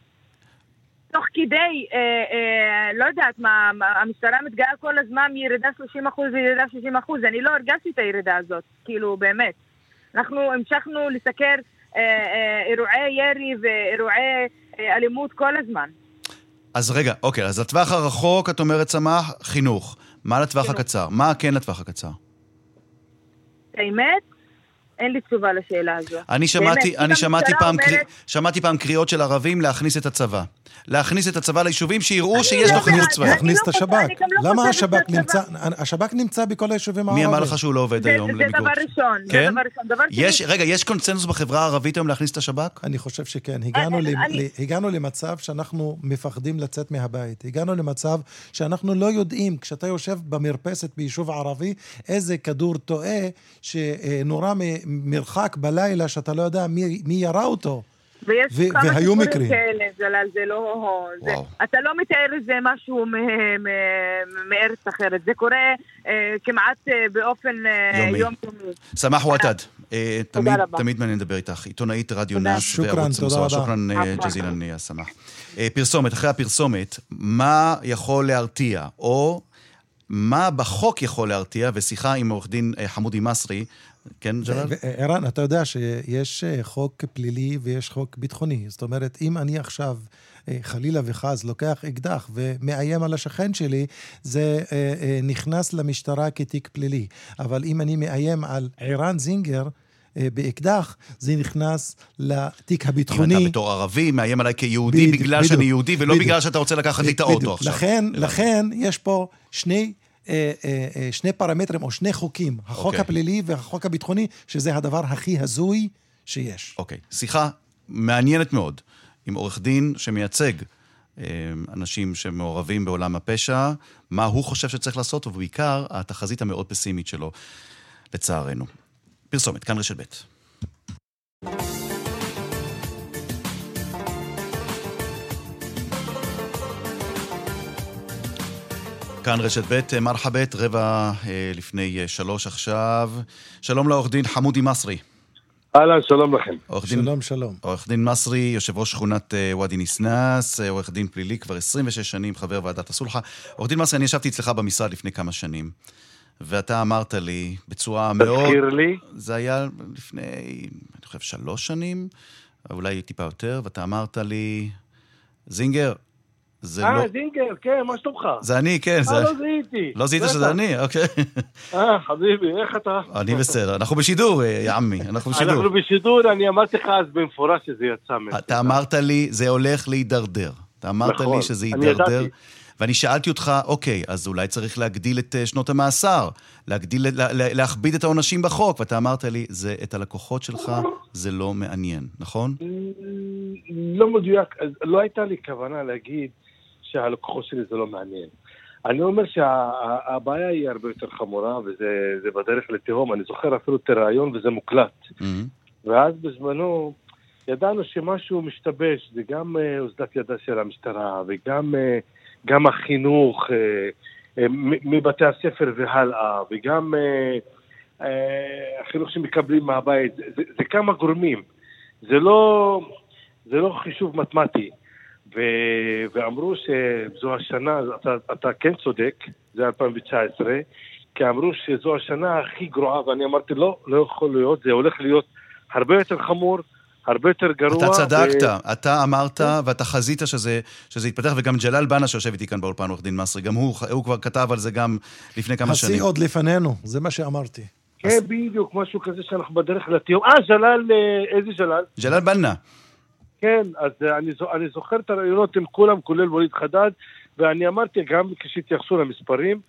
תוך כדי, אה, אה, לא יודעת מה, המשטרה מתגאה כל הזמן מירידה 30 אחוז וירידה 60 אחוז, אני לא הרגשתי את הירידה הזאת, כאילו, באמת. אנחנו המשכנו לסקר אה, אה, אירועי ירי ואירועי אה, אלימות כל הזמן. אז רגע, אוקיי, אז לטווח הרחוק, את אומרת, צמח, חינוך. מה לטווח חינוך. הקצר? מה כן לטווח הקצר? האמת, אין לי תשובה לשאלה הזו. אני שמעתי, באמת, אני שמעתי פעם, אומרת... קריא, שמעתי פעם קריאות של ערבים להכניס את הצבא. להכניס את הצבא ליישובים שיראו שיש לו חינוך צבאי. להכניס את השב"כ. למה השב"כ נמצא, השב"כ נמצא בכל היישובים הערביים. מי אמר לך שהוא לא עובד היום למיגור? זה דבר ראשון. כן? יש, רגע, יש קונצנזוס בחברה הערבית היום להכניס את השב"כ? אני חושב שכן. הגענו למצב שאנחנו מפחדים לצאת מהבית. הגענו למצב שאנחנו לא יודעים, כשאתה יושב במרפסת ביישוב ערבי, איזה כדור טועה שנורה ממרחק בלילה שאתה לא יודע מי ירה אותו. ויש ו- כמה והיו מקרים כאלה, זלל, זה לא... זה, אתה לא מתאר איזה משהו מארץ אחרת, זה קורה אה, כמעט אה, באופן אה, יומיומי. סמח וואטד, אה, תמיד, תמיד מעניין לדבר איתך. עיתונאית רדיו נאס וערוץ המסורה. שוכרן אה, ג'זילן אה, סמח. פרסומת, אחרי הפרסומת, מה יכול להרתיע, או מה בחוק יכול להרתיע, ושיחה עם עורך דין אה, חמודי מסרי, כן, ג'לאל? ערן, אתה יודע שיש אה, חוק פלילי ויש חוק ביטחוני. זאת אומרת, אם אני עכשיו, אה, חלילה וחס, לוקח אקדח ומאיים על השכן שלי, זה נכנס למשטרה כתיק פלילי. אבל אם אני מאיים על ערן זינגר, באקדח, זה נכנס לתיק הביטחוני. אם אתה בתור ערבי מאיים עליי כיהודי בדיוק, בגלל בדיוק, שאני יהודי, ולא בדיוק, בגלל שאתה רוצה לקחת לי את האוטו עכשיו. לכן, לכן יש פה שני אה, אה, אה, שני פרמטרים או שני חוקים, החוק okay. אוקיי. הפלילי והחוק הביטחוני, שזה הדבר הכי הזוי שיש. אוקיי, okay. שיחה מעניינת מאוד עם עורך דין שמייצג אנשים שמעורבים בעולם הפשע, מה הוא חושב שצריך לעשות, ובעיקר התחזית המאוד פסימית שלו, לצערנו. פרסומת, כאן רשת ב'. כאן רשת ב', מרחבת, רבע אה, לפני אה, שלוש עכשיו. שלום לעורך דין חמודי מסרי. אהלן, שלום לכם. דין, שלום, שלום. עורך דין מסרי, יושב ראש שכונת אה, ואדי ניסנאס, עורך דין פלילי כבר 26 שנים, חבר ועדת הסולחה. עורך דין מסרי, אני ישבתי אצלך במשרד לפני כמה שנים, ואתה אמרת לי בצורה מאוד... תזכיר לי. זה היה לפני, אני חושב, שלוש שנים, אולי טיפה יותר, ואתה אמרת לי, זינגר, זה לא... אה, זינגר, כן, מה שלומך? זה אני, כן. אה, לא זיהיתי. לא זיהית שזה אני? אוקיי. אה, חביבי, איך אתה? אני בסדר. אנחנו בשידור, אה, יא עמי, אנחנו בשידור. אנחנו בשידור, אני אמרתי לך אז במפורש שזה יצא מזה. אתה אמרת לי, זה הולך להידרדר. אתה אמרת לי נכון, שזה יידרדר. ואני שאלתי אותך, אוקיי, אז אולי צריך להגדיל את אה, שנות המאסר, להגדיל, להכביד את העונשים בחוק, ואתה אמרת לי, זה, את הלקוחות שלך זה לא מעניין, נכון? לא מדויק, לא הייתה לי כוונה להגיד שהלקוחות שלי זה לא מעניין. אני אומר שהבעיה היא הרבה יותר חמורה, וזה בדרך לתהום. אני זוכר אפילו את הרעיון וזה מוקלט. Mm-hmm. ואז בזמנו ידענו שמשהו משתבש, זה גם אה, אוזלת ידה של המשטרה, וגם אה, גם החינוך אה, מבתי הספר והלאה, וגם החינוך שמקבלים מהבית. זה, זה כמה גורמים. זה לא, זה לא חישוב מתמטי. ו... ואמרו שזו השנה, אתה, אתה כן צודק, זה 2019, כי אמרו שזו השנה הכי גרועה, ואני אמרתי, לא, לא יכול להיות, זה הולך להיות הרבה יותר חמור, הרבה יותר גרוע. אתה צדקת, ו... אתה אמרת כן. ואתה חזית שזה, שזה יתפתח, וגם ג'לאל בנה שיושב איתי כאן באולפן, עורך דין מסרי, גם הוא, הוא כבר כתב על זה גם לפני כמה שנים. השיא עוד לפנינו, זה מה שאמרתי. כן, אז... בדיוק, משהו כזה שאנחנו בדרך לתיאום. אה, ג'לאל, אה, איזה ג'לאל? ג'לאל בנה. כן, אז אה, אני, אני זוכר את הרעיונות עם כולם, כולל ווליד חדד, ואני אמרתי גם כשהתייחסו למספרים,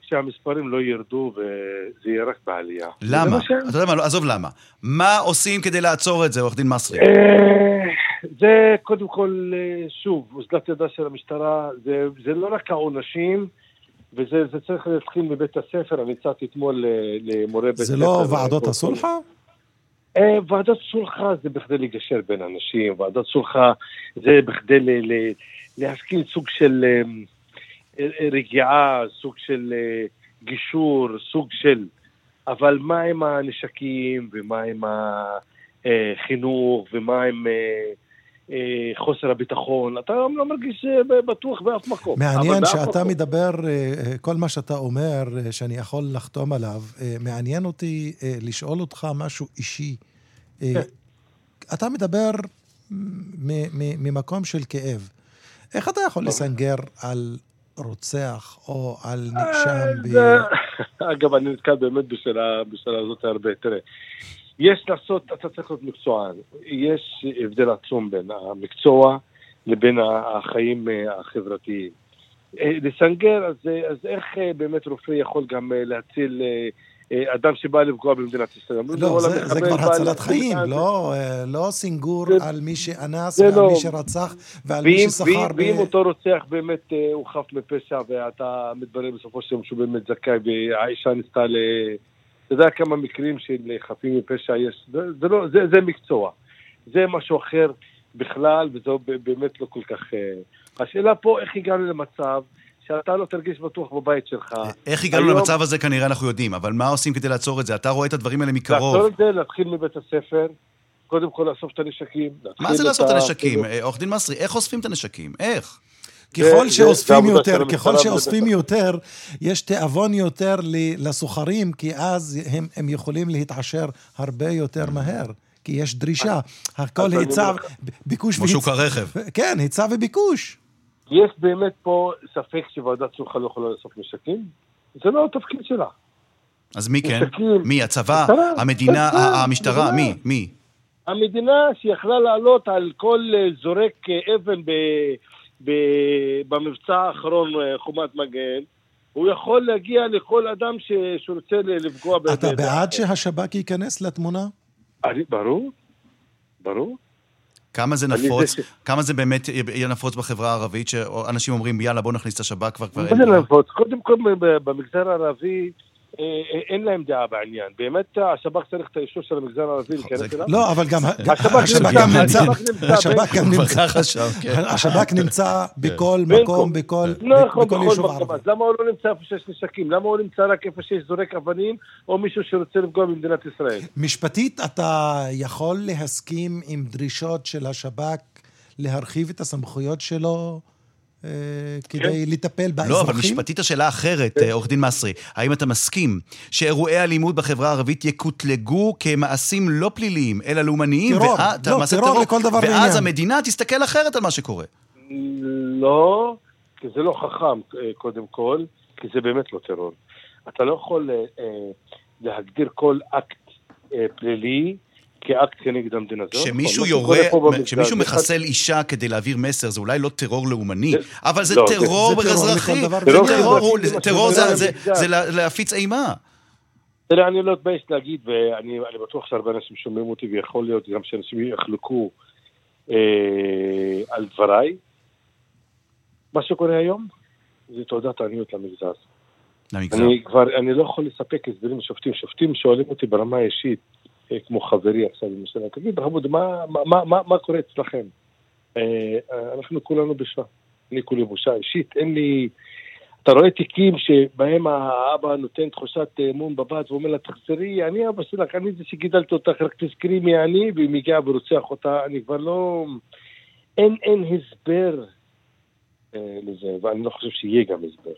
שהמספרים לא ירדו וזה יהיה רק בעלייה. למה? אתה יודע מה, לא, עזוב למה. מה עושים כדי לעצור את זה, עורך דין מסרי? אה, זה קודם כל, אה, שוב, אוזלת ידה של המשטרה, זה, זה לא רק העונשים, וזה צריך להתחיל מבית הספר, אני הצעתי אתמול למורה בית הספר. זה לא ועדות הסולחה? אה, ועדת סולחה זה בכדי לגשר בין אנשים, ועדת סולחה זה בכדי להסכים סוג של אה, אה, רגיעה, סוג של גישור, סוג של... אבל מה עם הנשקים, ומה עם החינוך, ומה עם חוסר הביטחון? אתה לא מרגיש בטוח באף מקום. מעניין שאתה מקום. מדבר, כל מה שאתה אומר, שאני יכול לחתום עליו, מעניין אותי לשאול אותך משהו אישי. כן. אתה מדבר ממקום של כאב. איך אתה יכול לסנגר על רוצח או על נאשם ב... אגב, אני נתקל באמת בשאלה הזאת הרבה. תראה, יש לעשות, אתה צריך להיות מקצוען. יש הבדל עצום בין המקצוע לבין החיים אה, החברתיים. אה, לסנגר, אז, אז איך אה, באמת רופא יכול גם להציל אדם שבא לפגוע במדינת ישראל. לא, זה, זה כבר הצלת חיים, לא, לא סינגור זה, על מי שאנס ועל לא. מי שרצח ועל ואם, מי ששכר ואם, ב... ואם אותו רוצח באמת הוא חף מפשע ואתה מתברר בסופו של יום שהוא באמת זכאי והאישה ניסתה ל... אתה יודע כמה מקרים של חפים מפשע יש, זה, זה, לא, זה, זה מקצוע. זה משהו אחר בכלל, וזה באמת לא כל כך... השאלה פה, איך הגענו למצב שאתה לא תרגיש בטוח בבית שלך. איך הגענו היום... למצב הזה כנראה אנחנו יודעים, אבל מה עושים כדי לעצור את זה? אתה רואה את הדברים האלה מקרוב. לעצור את זה, להתחיל מבית הספר, קודם כל לאסוף את הנשקים. מה זה לאסוף את הנשקים? אה, עורך דין מסרי, איך אוספים את הנשקים? איך? ככל שאוספים יותר, ככל שאוספים. יותר, יש תיאבון יותר ל- לסוחרים, כי אז הם, הם יכולים להתעשר הרבה יותר מהר. כי יש דרישה, הכל היצע, ביקוש כמו שוק והיצע. הרכב. כן, היצע וביקוש. יש באמת פה ספק שוועדת סולחה לא יכולה לאסוף נשקים? זה לא התפקיד שלה. אז מי כן? מי? הצבא? המדינה? המשטרה. מי? מי? המדינה שיכלה לעלות על כל אה, זורק אה, אבן במבצע האחרון, אה, חומת מגן, הוא יכול להגיע לכל אדם ש, שרוצה לפגוע ב... אתה בעד שהשב"כ ייכנס לתמונה? אני- ברור, ברור. כמה זה נפוץ? זה ש- כמה זה באמת יהיה נפוץ בחברה הערבית, שאנשים אומרים, יאללה, בוא נכניס את השב"כ כבר, כבר מה אין זה ברירה. נפוץ? קודם כל ב- במגזר הערבי אין להם דעה בעניין. באמת השב"כ צריך את האישור של המגזר הערבי להיכנס אליו? לא, אבל גם השב"כ השב"כ נמצא- גם נמצא, השב"כ נמצא השב"כ גם בין- נמצא, ככה חשב, כן. השב"כ נמצא בכל מקום, כל- בכל יישוב. ערבי. אז למה הוא לא נמצא איפה שיש נשקים? למה הוא נמצא רק איפה שיש זורק אבנים, או מישהו שרוצה לפגוע במדינת ישראל? משפטית, אתה יכול להסכים עם דרישות של השב"כ להרחיב את הסמכויות שלו אה, כדי לטפל באזרחים? לא, אבל משפטית השאלה אחרת, אה, עורך דין מסרי. האם אתה מסכים שאירועי אלימות בחברה הערבית יקוטלגו כמעשים לא פליליים, אלא לאומניים? טרור. ואז- לא, מעשה טרור לכל דבר ואז ועניין. המדינה תסתכל אחרת על מה שקורה. לא, כי זה לא חכם, אה, קודם כל, כי זה באמת לא טרור. אתה לא יכול אה, אה, להגדיר כל אקט אה, פלילי כאקט כנגד המדינה. לא כשמישהו יורה, כשמישהו מחסל אישה כדי להעביר מסר, זה אולי לא טרור לאומני, אבל זה לא, זה- טרור אזרחי. טרור, זה לה- להפיץ אימה. תראה, אני לא אתבייש להגיד, ואני אני בטוח שהרבה אנשים שומעים אותי, ויכול להיות גם שאנשים יחלקו אה, על דבריי. מה שקורה היום זה תעודת עניות למגזר. למגזר. אני כבר, אני לא יכול לספק הסברים לשופטים. שופטים שואלים אותי ברמה האישית, כמו חברי עכשיו, למשל, תגיד, חמוד, מה, מה, מה, מה, קורה אצלכם? אה, אה, אנחנו כולנו בושה. אני כולי בושה אישית, אין לי... אתה רואה תיקים שבהם האבא נותן תחושת אמון בבת ואומר לה, תחזרי, אני אבא שלך, אני זה שגידלתי אותך, רק תזכרי מי אני, והיא מגיעה ורוצח אותה, אני כבר לא... אין, אין הסבר אה, לזה, ואני לא חושב שיהיה גם הסבר.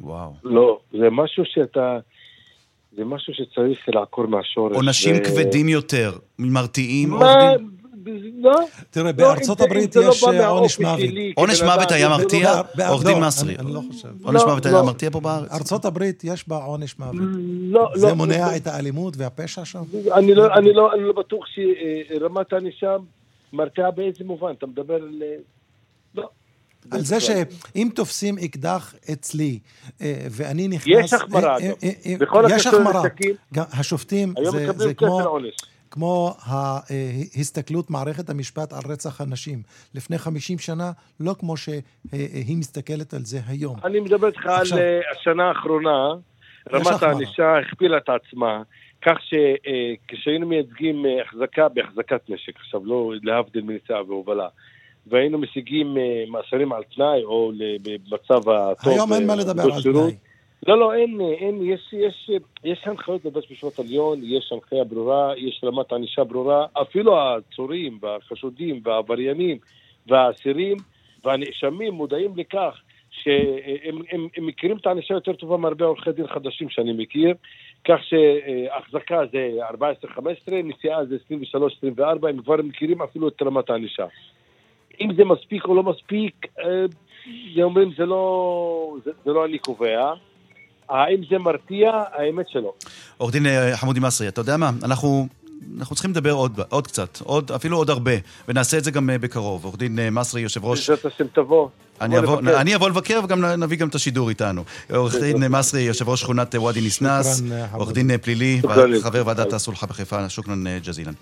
וואו. לא, זה משהו שאתה... זה משהו שצריך לעקור מהשורש. עונשים ו- כבדים יותר, מרתיעים, מה? דין? לא. תראה, לא, בארצות הברית לא יש אה, עונש מוות. שלי עונש מוות היה לא מרתיע? עורך דין מסרי. אני לא חושב. עונש לא, מוות היה. מרתיע פה בארץ? ארצות הברית יש בה עונש מוות. לא, לא. זה מונע לא. את האלימות והפשע שם? אני לא, אני לא, אני לא בטוח שרמת הענישה מרתיעה באיזה מובן. אתה מדבר על... אה, לא. על זה שאם תופסים אקדח אצלי, אה, ואני נכנס... יש החמרה, אה, אגב. אה, בכל יש הקשור החמרה. לנשקים, השופטים, זה- כמו... כמו ההסתכלות מערכת המשפט על רצח הנשים לפני 50 שנה, לא כמו שהיא מסתכלת על זה היום. אני מדבר איתך על השנה האחרונה, רמת. הענישה הכפילה את עצמה, כך שכשהיינו מייצגים החזקה בהחזקת נשק, עכשיו לא להבדיל מנסיעה והובלה, והיינו משיגים אה, מאסרים על תנאי או במצב הטוב... היום אין מה אה, לדבר עבודות על. תנאי. לא, לא, אין, אין, יש, יש, יש הנחיות בבית המשפט העליון, יש הנחיה ברורה, יש רמת ענישה ברורה, אפילו העצורים והחשודים והעבריינים והאסירים והנאשמים מודעים לכך שהם הם, הם מכירים את הענישה יותר טובה מהרבה עורכי דין חדשים שאני מכיר, כך שהחזקה זה 14-15, נסיעה זה 23-24, הם כבר מכירים אפילו את רמת הענישה. אם זה מספיק או לא מספיק, אה, זה אומרים זה לא, זה, זה לא אני קובע. האם זה מרתיע? האמת שלא. עורך דין אה, חמודי מסרי, אתה יודע מה? אנחנו... אנחנו צריכים לדבר עוד, עוד קצת, עוד, אפילו עוד הרבה, ונעשה את זה גם אה, בקרוב. עורך דין מסרי, יושב ראש... בעזרת השם תבוא. אני אבוא, לבקר. אני אבוא לבקר וגם נביא גם את השידור איתנו. עורך דין מסרי, יושב ראש שכונת ואדי אה, עורך. דין פלילי. חבר ועדת הסולחה בחיפה, אה, ג'זילן.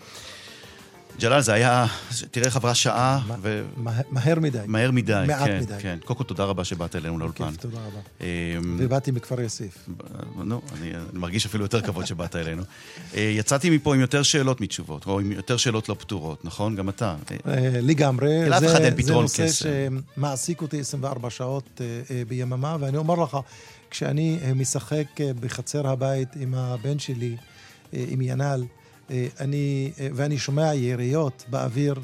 ג'לאל, זה היה, תראה, חברה שעה, מה- ומהר מה- מהר מדי. מדי. מעט כן, מדי. כן. קודם כל, תודה רבה שבאת אלינו לאולפן. כיף, תודה רבה. אמ, ובאתי מכפר יאסיף. נו, אני אני מרגיש אפילו יותר כבוד שבאת אלינו. אה, יצאתי מפה עם יותר שאלות מתשובות, או עם יותר שאלות לא פתורות, נכון? גם אתה. אה, אה, לגמרי. לאף זה- אחד אין פתרון זה קסם. נושא שמעסיק אותי 24 שעות ביממה, ואני אומר לך, כשאני משחק בחצר הבית עם הבן שלי, עם ינאל, אני, אה, ואני שומע יריות באוויר,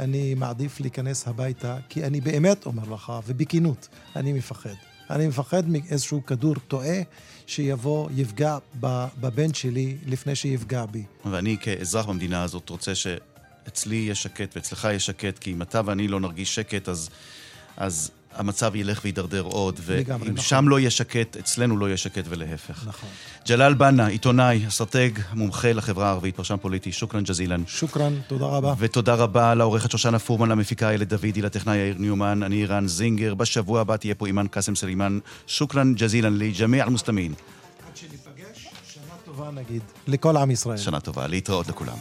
אני מעדיף להיכנס הביתה, כי אני באמת אומר לך, ובכנות, אני מפחד. אני מפחד מאיזשהו כדור טועה שיבוא, יפגע בבן שלי לפני שיפגע בי. ואני כאזרח במדינה הזאת רוצה שאצלי יהיה שקט ואצלך יהיה שקט, כי אם אתה ואני לא נרגיש שקט, אז, אז המצב ילך וידרדר עוד, ואם נכון. שם לא יהיה שקט, אצלנו לא יהיה שקט ולהפך. נכון. ג'לאל בנה, עיתונאי, אסטרטג, מומחה לחברה הערבית, פרשן פוליטי, شكرا جزيلا. شكرا, תודה רבה. ותודה רבה לעורכת שושנה פורמן, למפיקה איילת דוידי, לטכנאי יאיר ניומן, אני ערן זינגר. בשבוע הבא תהיה פה אימאן קאסם סלימאן. שוכרן ג'זילן לי, ג'מיע אל-מוסלמין. עד שניפגש, שנה טובה נגיד, לכל עם ישראל. שנה טובה, להתראות לכולם.